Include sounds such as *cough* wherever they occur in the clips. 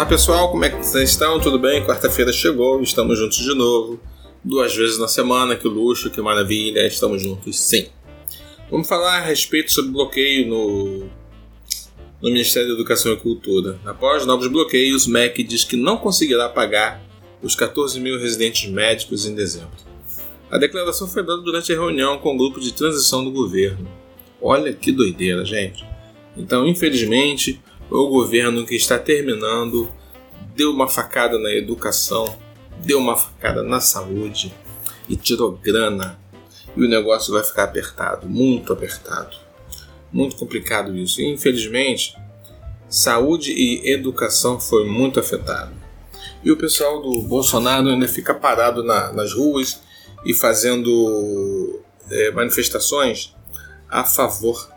Olá pessoal, como é que vocês estão? Tudo bem? Quarta-feira chegou, estamos juntos de novo. Duas vezes na semana, que luxo, que maravilha, estamos juntos sim. Vamos falar a respeito sobre bloqueio no, no Ministério da Educação e Cultura. Após novos bloqueios, o MEC diz que não conseguirá pagar os 14 mil residentes médicos em dezembro. A declaração foi dada durante a reunião com o grupo de transição do governo. Olha que doideira, gente. Então, infelizmente, o governo que está terminando deu uma facada na educação, deu uma facada na saúde e tirou grana. E o negócio vai ficar apertado, muito apertado. Muito complicado isso. E, infelizmente, saúde e educação foi muito afetado. E o pessoal do Bolsonaro ainda fica parado na, nas ruas e fazendo é, manifestações a favor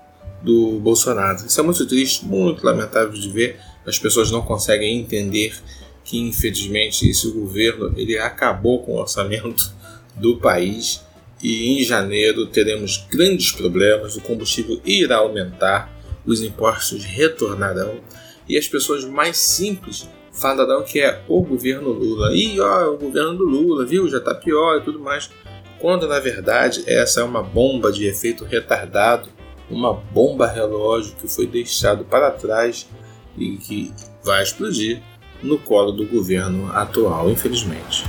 do Bolsonaro. Isso é muito triste, muito lamentável de ver. As pessoas não conseguem entender que, infelizmente, esse governo ele acabou com o orçamento do país e em janeiro teremos grandes problemas. O combustível irá aumentar, os impostos retornarão e as pessoas mais simples falarão que é o governo Lula. E ó, o governo do Lula, viu? Já está pior e tudo mais. Quando na verdade essa é uma bomba de efeito retardado uma bomba relógio que foi deixado para trás e que vai explodir no colo do governo atual, infelizmente.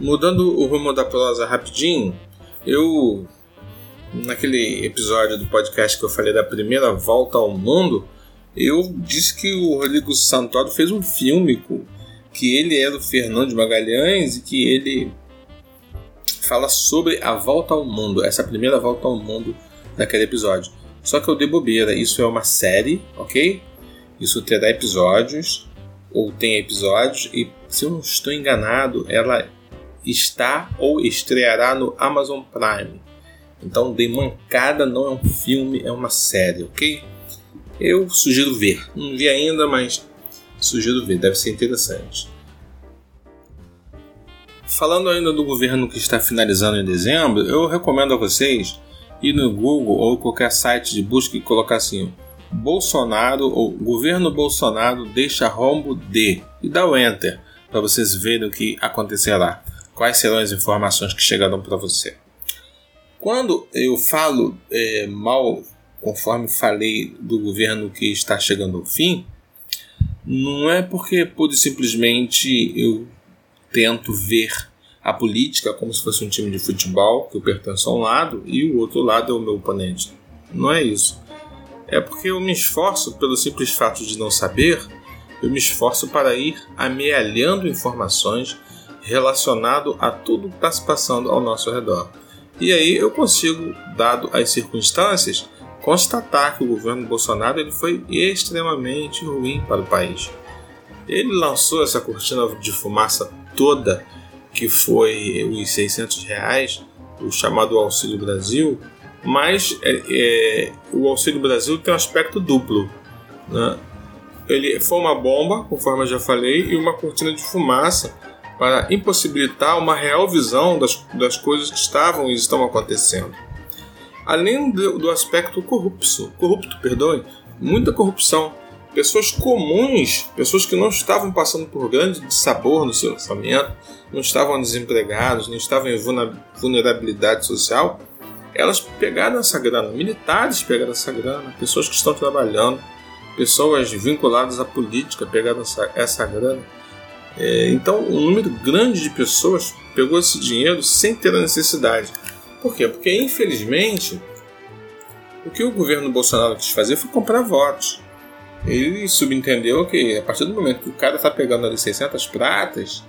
Mudando o rumo da prosa rapidinho, eu naquele episódio do podcast que eu falei da primeira volta ao mundo, eu disse que o Rodrigo Santoro fez um filme que ele era o Fernando de Magalhães e que ele fala sobre a volta ao mundo, essa primeira volta ao mundo naquele episódio. Só que eu dei bobeira, isso é uma série, ok? Isso terá episódios, ou tem episódios, e se eu não estou enganado, ela está ou estreará no Amazon Prime. Então, dei mancada, não é um filme, é uma série, ok? Eu sugiro ver. Não vi ainda, mas sugiro ver, deve ser interessante. Falando ainda do governo que está finalizando em dezembro, eu recomendo a vocês ir no Google ou qualquer site de busca e colocar assim: Bolsonaro ou governo Bolsonaro deixa rombo de e dá o enter para vocês verem o que acontecerá. Quais serão as informações que chegarão para você. Quando eu falo é, mal, conforme falei, do governo que está chegando ao fim, não é porque pura e simplesmente eu tento ver a política como se fosse um time de futebol que eu pertenço a um lado e o outro lado é o meu oponente. Não é isso. É porque eu me esforço, pelo simples fato de não saber, eu me esforço para ir amealhando informações relacionado a tudo que está se passando ao nosso redor. E aí eu consigo, dado as circunstâncias, constatar que o governo Bolsonaro ele foi extremamente ruim para o país. Ele lançou essa cortina de fumaça toda que foi os 600 reais, o chamado Auxílio Brasil, mas é, é, o Auxílio Brasil tem um aspecto duplo. Né? Ele foi uma bomba, conforme eu já falei, e uma cortina de fumaça para impossibilitar uma real visão das, das coisas que estavam e estão acontecendo. Além do, do aspecto corrupto, corrupto, perdoe, muita corrupção pessoas comuns, pessoas que não estavam passando por grande sabor no seu orçamento, não estavam desempregados, não estavam em vulnerabilidade social, elas pegaram essa grana, militares pegaram essa grana, pessoas que estão trabalhando, pessoas vinculadas à política pegaram essa, essa grana. É, então, um número grande de pessoas pegou esse dinheiro sem ter a necessidade. Por quê? Porque, infelizmente, o que o governo Bolsonaro quis fazer foi comprar votos ele subentendeu que a partir do momento que o cara está pegando ali 600 pratas,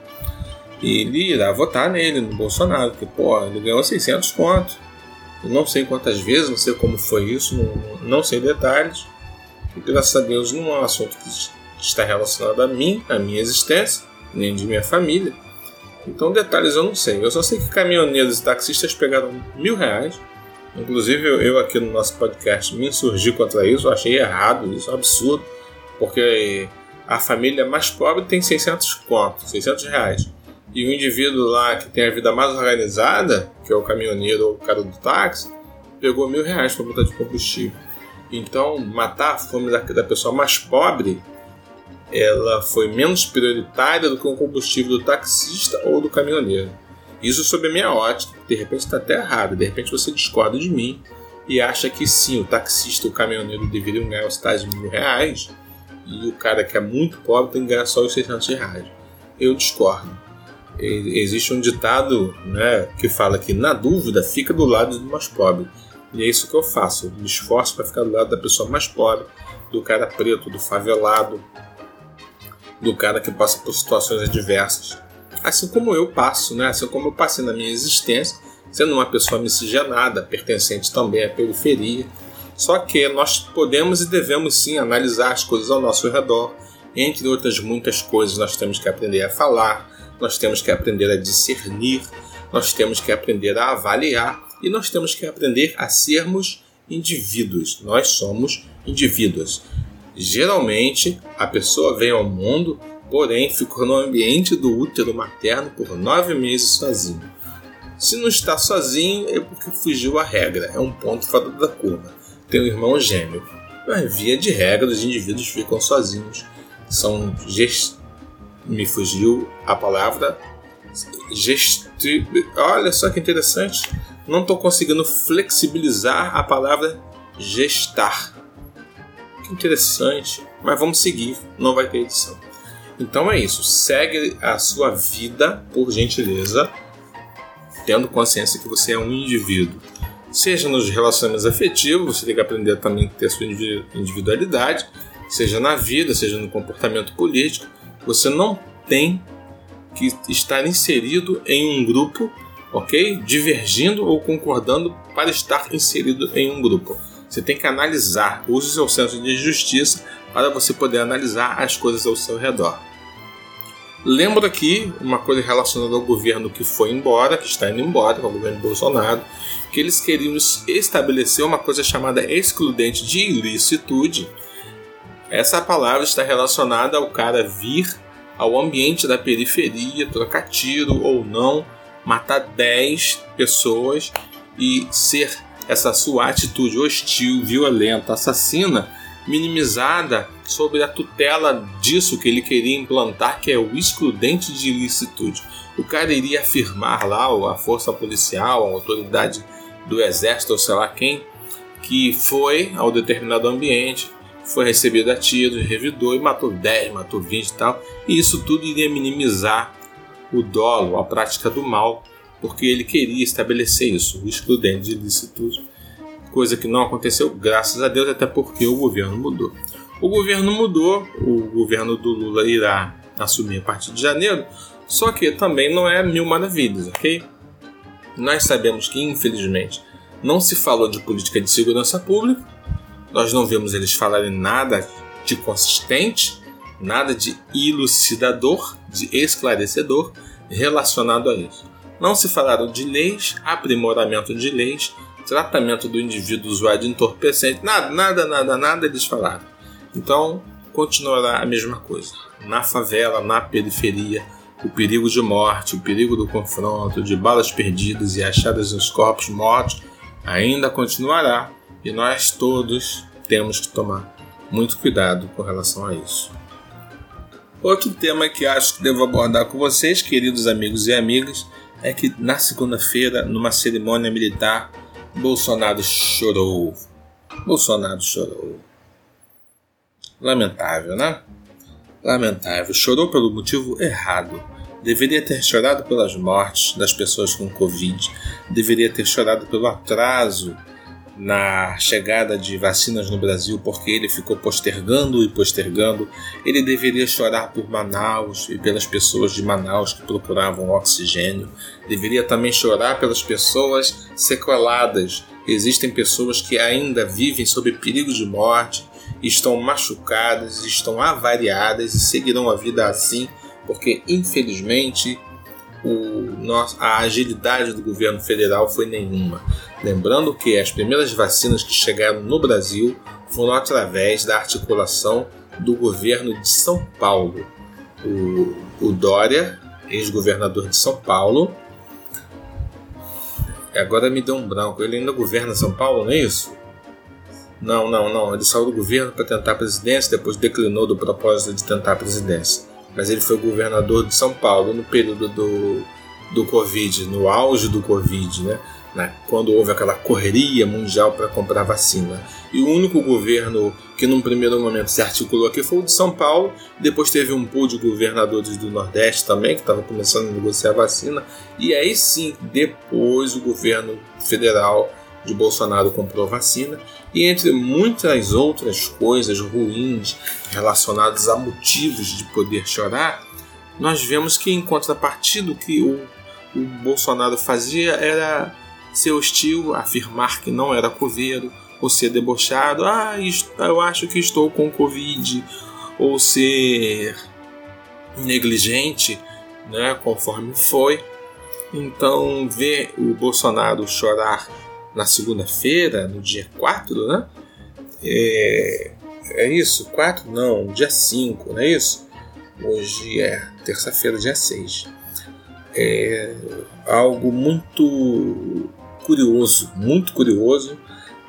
ele irá votar nele, no Bolsonaro, porque, pô, ele ganhou 600 pontos. Eu não sei quantas vezes, não sei como foi isso, não, não sei detalhes. E, graças a Deus não é um assunto que está relacionado a mim, a minha existência, nem de minha família. Então detalhes eu não sei. Eu só sei que caminhoneiros e taxistas pegaram mil reais Inclusive eu aqui no nosso podcast me insurgi contra isso, achei errado isso, absurdo, porque a família mais pobre tem 600 contos, 600 reais. E o indivíduo lá que tem a vida mais organizada, que é o caminhoneiro ou o cara do táxi, pegou mil reais para botar de combustível. Então, matar a fome da, da pessoa mais pobre ela foi menos prioritária do que o combustível do taxista ou do caminhoneiro. Isso sob a minha ótica, de repente está até errado, de repente você discorda de mim e acha que sim, o taxista o caminhoneiro deveriam ganhar os tais mil reais e o cara que é muito pobre tem que ganhar só os 600 reais. Eu discordo. Existe um ditado né, que fala que, na dúvida, fica do lado do mais pobre. E é isso que eu faço. Eu me esforço para ficar do lado da pessoa mais pobre, do cara preto, do favelado, do cara que passa por situações adversas. Assim como eu passo, né? assim como eu passei na minha existência, sendo uma pessoa miscigenada, pertencente também à periferia. Só que nós podemos e devemos sim analisar as coisas ao nosso redor. Entre outras muitas coisas, nós temos que aprender a falar, nós temos que aprender a discernir, nós temos que aprender a avaliar e nós temos que aprender a sermos indivíduos. Nós somos indivíduos. Geralmente, a pessoa vem ao mundo, porém ficou no ambiente do útero materno por nove meses sozinho. Se não está sozinho, é porque fugiu a regra, é um ponto fora da curva. Tem um irmão gêmeo. Mas, via de regra, os indivíduos ficam sozinhos. São gest... Me fugiu a palavra. Gesti... Olha só que interessante. Não estou conseguindo flexibilizar a palavra gestar. Que interessante. Mas vamos seguir, não vai ter edição. Então é isso. Segue a sua vida, por gentileza, tendo consciência que você é um indivíduo. Seja nos relacionamentos afetivos, você tem que aprender também a ter a sua individualidade, seja na vida, seja no comportamento político. Você não tem que estar inserido em um grupo, ok? Divergindo ou concordando para estar inserido em um grupo. Você tem que analisar, use seu senso de justiça para você poder analisar as coisas ao seu redor. Lembro aqui uma coisa relacionada ao governo que foi embora, que está indo embora, com o governo Bolsonaro, que eles queriam estabelecer uma coisa chamada excludente de ilicitude. Essa palavra está relacionada ao cara vir ao ambiente da periferia, trocar tiro ou não, matar 10 pessoas e ser essa sua atitude hostil, violenta, assassina, minimizada sobre a tutela disso que ele queria implantar, que é o excludente de ilicitude. O cara iria afirmar lá, a força policial, a autoridade do exército, ou sei lá quem, que foi ao determinado ambiente, foi recebido a tiro, revidou e matou 10, matou 20 e tal. E isso tudo iria minimizar o dolo, a prática do mal porque ele queria estabelecer isso, o excludente de ilicitude, coisa que não aconteceu, graças a Deus, até porque o governo mudou. O governo mudou, o governo do Lula irá assumir a partir de janeiro, só que também não é mil maravilhas, ok? Nós sabemos que, infelizmente, não se falou de política de segurança pública, nós não vemos eles falarem nada de consistente, nada de elucidador, de esclarecedor relacionado a isso. Não se falaram de leis, aprimoramento de leis, tratamento do indivíduo usuário de entorpecente, nada, nada, nada, nada eles falaram. Então, continuará a mesma coisa. Na favela, na periferia, o perigo de morte, o perigo do confronto, de balas perdidas e achadas nos corpos mortos ainda continuará e nós todos temos que tomar muito cuidado com relação a isso. Outro tema que acho que devo abordar com vocês, queridos amigos e amigas, é que na segunda-feira, numa cerimônia militar, Bolsonaro chorou. Bolsonaro chorou. Lamentável, né? Lamentável. Chorou pelo motivo errado. Deveria ter chorado pelas mortes das pessoas com Covid. Deveria ter chorado pelo atraso na chegada de vacinas no Brasil porque ele ficou postergando e postergando. Ele deveria chorar por Manaus e pelas pessoas de Manaus que procuravam oxigênio. Deveria também chorar pelas pessoas sequeladas. Existem pessoas que ainda vivem sob perigo de morte, estão machucadas, estão avariadas e seguirão a vida assim porque infelizmente o, a agilidade do governo federal foi nenhuma. Lembrando que as primeiras vacinas que chegaram no Brasil foram através da articulação do governo de São Paulo. O, o Dória, ex-governador de São Paulo, agora me deu um branco, ele ainda governa São Paulo, não é isso? Não, não, não. Ele saiu do governo para tentar a presidência, depois declinou do propósito de tentar a presidência. Mas ele foi governador de São Paulo no período do, do Covid, no auge do Covid, né? Né, quando houve aquela correria mundial para comprar vacina. E o único governo que num primeiro momento se articulou aqui foi o de São Paulo, depois teve um pool de governadores do Nordeste também, que estava começando a negociar vacina, e aí sim, depois o governo federal de Bolsonaro comprou vacina, e entre muitas outras coisas ruins relacionadas a motivos de poder chorar, nós vemos que em contrapartida o que o, o Bolsonaro fazia era ser hostil, afirmar que não era coveiro, ou ser debochado, ah, eu acho que estou com Covid, ou ser negligente, né, conforme foi. Então, ver o Bolsonaro chorar na segunda-feira, no dia 4, né? É, é isso? 4? Não, dia 5, não é isso? Hoje é terça-feira, dia 6. É algo muito curioso, muito curioso,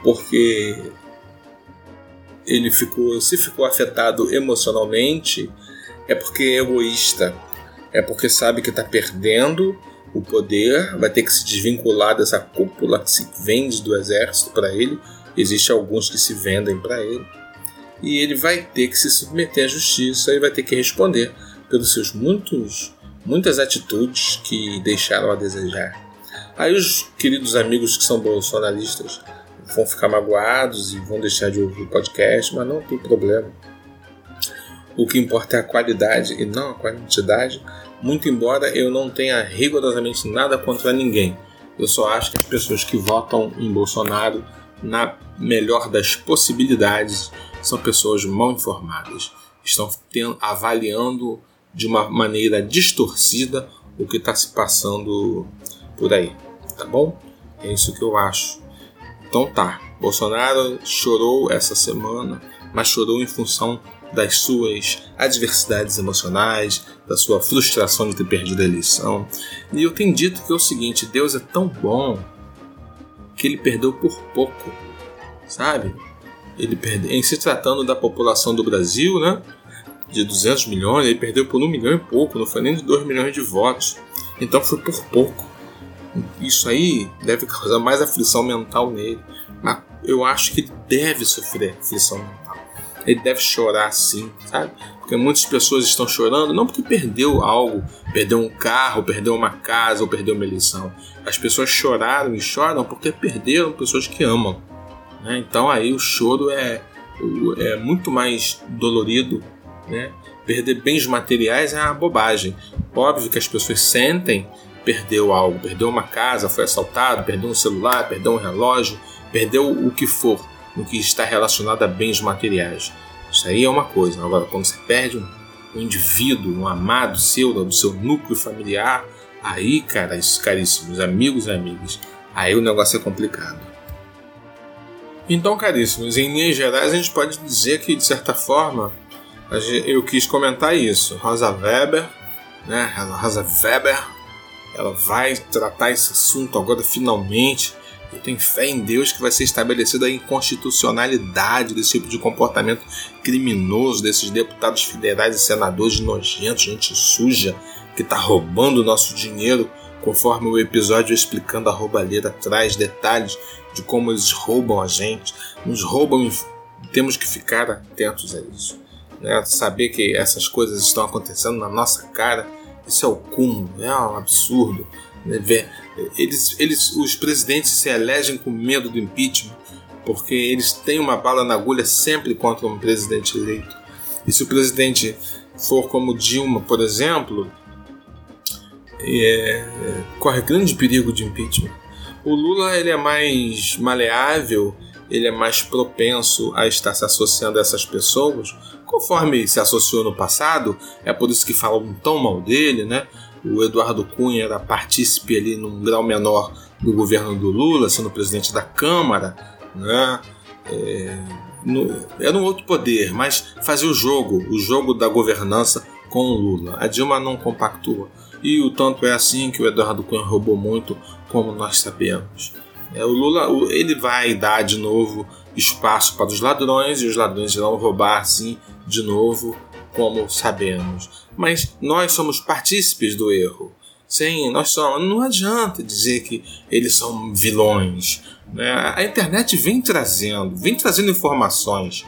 porque ele ficou, se ficou afetado emocionalmente, é porque é egoísta, é porque sabe que está perdendo o poder, vai ter que se desvincular dessa cúpula que se vende do exército para ele. Existem alguns que se vendem para ele. E ele vai ter que se submeter à justiça e vai ter que responder pelos seus muitos, muitas atitudes que deixaram a desejar. Aí os queridos amigos que são bolsonaristas vão ficar magoados e vão deixar de ouvir o podcast, mas não tem problema. O que importa é a qualidade e não a quantidade, muito embora eu não tenha rigorosamente nada contra ninguém. Eu só acho que as pessoas que votam em Bolsonaro, na melhor das possibilidades, são pessoas mal informadas. Estão tendo, avaliando de uma maneira distorcida o que está se passando por aí tá bom? É isso que eu acho. Então tá, Bolsonaro chorou essa semana, mas chorou em função das suas adversidades emocionais, da sua frustração de ter perdido a eleição. E eu tenho dito que é o seguinte: Deus é tão bom que ele perdeu por pouco, sabe? Ele perdeu, em se tratando da população do Brasil, né? De 200 milhões, ele perdeu por um milhão e pouco, não foi nem de 2 milhões de votos. Então foi por pouco. Isso aí deve causar mais aflição mental nele. Mas eu acho que ele deve sofrer aflição mental. Ele deve chorar sim, sabe? Porque muitas pessoas estão chorando não porque perdeu algo, perdeu um carro, perdeu uma casa ou perdeu uma eleição. As pessoas choraram e choram porque perderam pessoas que amam. Né? Então aí o choro é, é muito mais dolorido. Né? Perder bens materiais é uma bobagem. Óbvio que as pessoas sentem perdeu algo, perdeu uma casa, foi assaltado, perdeu um celular, perdeu um relógio, perdeu o que for no que está relacionado a bens materiais. Isso aí é uma coisa. Agora, quando você perde um, um indivíduo, um amado seu, do seu núcleo familiar, aí, cara, isso, caríssimos amigos e amigas, aí o negócio é complicado. Então, caríssimos, em linhas gerais, a gente pode dizer que, de certa forma, eu quis comentar isso. Rosa Weber, né? Rosa Weber ela vai tratar esse assunto agora finalmente. Eu tenho fé em Deus que vai ser estabelecida a inconstitucionalidade desse tipo de comportamento criminoso desses deputados federais e senadores nojentos, gente suja, que está roubando o nosso dinheiro, conforme o episódio explicando a roubalheira traz detalhes de como eles roubam a gente, nos roubam e temos que ficar atentos a isso. Né? Saber que essas coisas estão acontecendo na nossa cara isso é o cúmulo, é um absurdo. Né? Eles, eles, os presidentes se elegem com medo do impeachment porque eles têm uma bala na agulha sempre contra um presidente eleito. E se o presidente for como Dilma, por exemplo, é, corre grande perigo de impeachment. O Lula ele é mais maleável, ele é mais propenso a estar se associando a essas pessoas, conforme se associou no passado, é por isso que falam tão mal dele, né? O Eduardo Cunha era partícipe ali num grau menor do governo do Lula, sendo presidente da Câmara, né? É, no, era um outro poder, mas fazia o jogo, o jogo da governança com o Lula. A Dilma não compactua. E o tanto é assim que o Eduardo Cunha roubou muito, como nós sabemos. É, o Lula ele vai dar de novo espaço para os ladrões e os ladrões irão roubar sim de novo, como sabemos. Mas nós somos partícipes do erro. Sim, nós somos. Não adianta dizer que eles são vilões. Né? A internet vem trazendo, vem trazendo informações.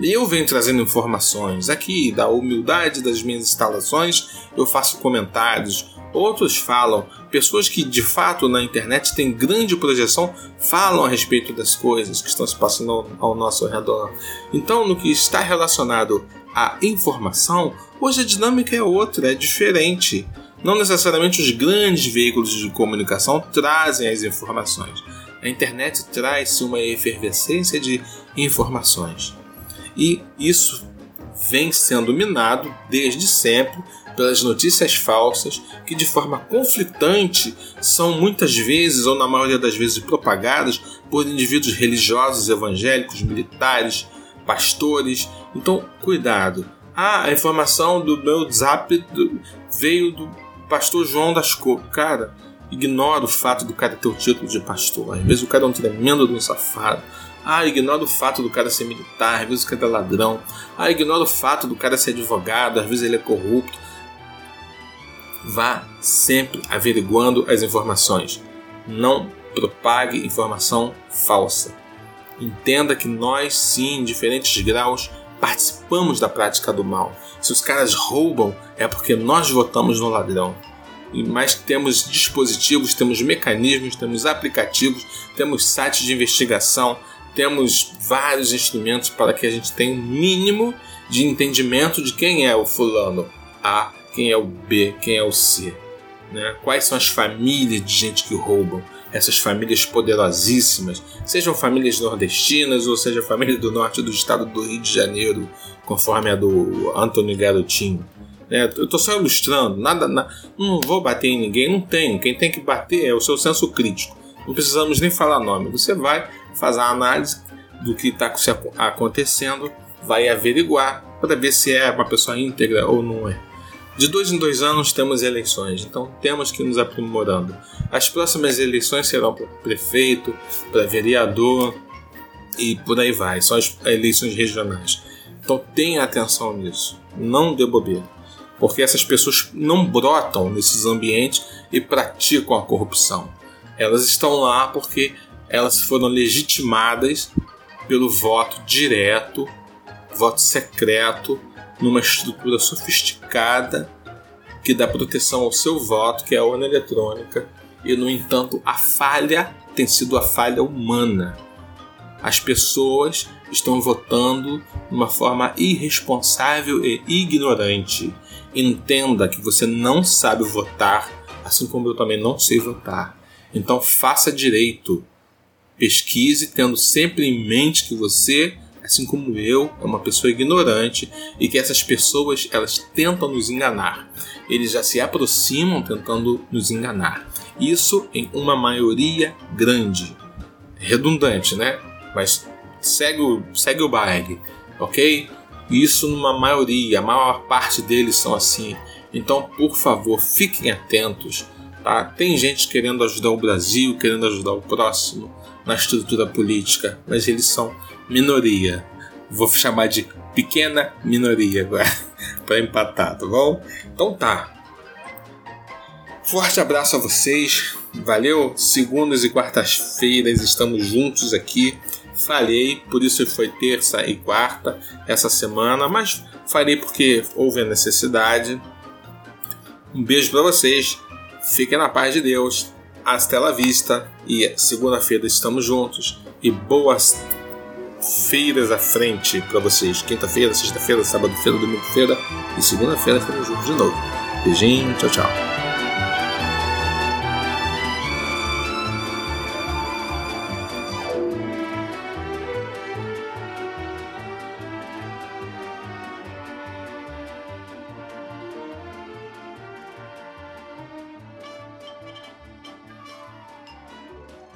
Eu venho trazendo informações aqui da humildade das minhas instalações. Eu faço comentários, outros falam. Pessoas que de fato na internet têm grande projeção falam a respeito das coisas que estão se passando ao, nosso redor. Então, no que está relacionado à informação, hoje a dinâmica é outra, é diferente. Não necessariamente os grandes veículos de comunicação trazem as informações. A internet traz uma efervescência de informações. E isso vem sendo minado desde sempre pelas notícias falsas que, de forma conflitante, são muitas vezes, ou na maioria das vezes, propagadas por indivíduos religiosos, evangélicos, militares, pastores. Então, cuidado. Ah, a informação do meu zap veio do pastor João das Cores. Cara, ignora o fato do cara ter o título de pastor. Às vezes o cara é um tremendo de um safado. Ah, ignora o fato do cara ser militar, às vezes o cara é ladrão. Ah, ignora o fato do cara ser advogado, às vezes ele é corrupto. Vá sempre averiguando as informações. Não propague informação falsa. Entenda que nós, sim, em diferentes graus, participamos da prática do mal. Se os caras roubam, é porque nós votamos no ladrão. Mas temos dispositivos, temos mecanismos, temos aplicativos, temos sites de investigação, temos vários instrumentos para que a gente tenha um mínimo de entendimento de quem é o fulano A, quem é o B, quem é o C. Né? Quais são as famílias de gente que roubam? Essas famílias poderosíssimas, sejam famílias nordestinas ou seja família do norte do estado do Rio de Janeiro, conforme a do Antônio Garotinho. Né? Eu estou só ilustrando, nada, não vou bater em ninguém, não tenho. Quem tem que bater é o seu senso crítico. Não precisamos nem falar nome. Você vai fazer a análise do que está acontecendo, vai averiguar para ver se é uma pessoa íntegra ou não é. De dois em dois anos temos eleições, então temos que nos aprimorando. As próximas eleições serão para prefeito, para vereador e por aí vai. São as eleições regionais. Então tenha atenção nisso. Não dê bobeira. Porque essas pessoas não brotam nesses ambientes e praticam a corrupção. Elas estão lá porque elas foram legitimadas pelo voto direto, voto secreto numa estrutura sofisticada que dá proteção ao seu voto, que é a urna eletrônica, e no entanto a falha tem sido a falha humana. As pessoas estão votando de uma forma irresponsável e ignorante. Entenda que você não sabe votar, assim como eu também não sei votar. Então faça direito. Pesquise tendo sempre em mente que você assim como eu, é uma pessoa ignorante e que essas pessoas elas tentam nos enganar. Eles já se aproximam tentando nos enganar. Isso em uma maioria grande. Redundante, né? Mas segue o, segue o baile, ok? Isso numa maioria, a maior parte deles são assim. Então, por favor, fiquem atentos. Tá? Tem gente querendo ajudar o Brasil, querendo ajudar o próximo na estrutura política, mas eles são minoria. Vou chamar de pequena minoria agora, *laughs* para empatar, tá bom? Então tá. Forte abraço a vocês, valeu. Segundas e quartas-feiras estamos juntos aqui. Falhei, por isso foi terça e quarta essa semana, mas falei porque houve a necessidade. Um beijo para vocês, fiquem na paz de Deus. Hasta la vista e segunda-feira estamos juntos e boas feiras à frente para vocês. Quinta-feira, sexta-feira, sábado-feira, domingo-feira e segunda-feira estamos juntos de novo. Beijinho, tchau, tchau.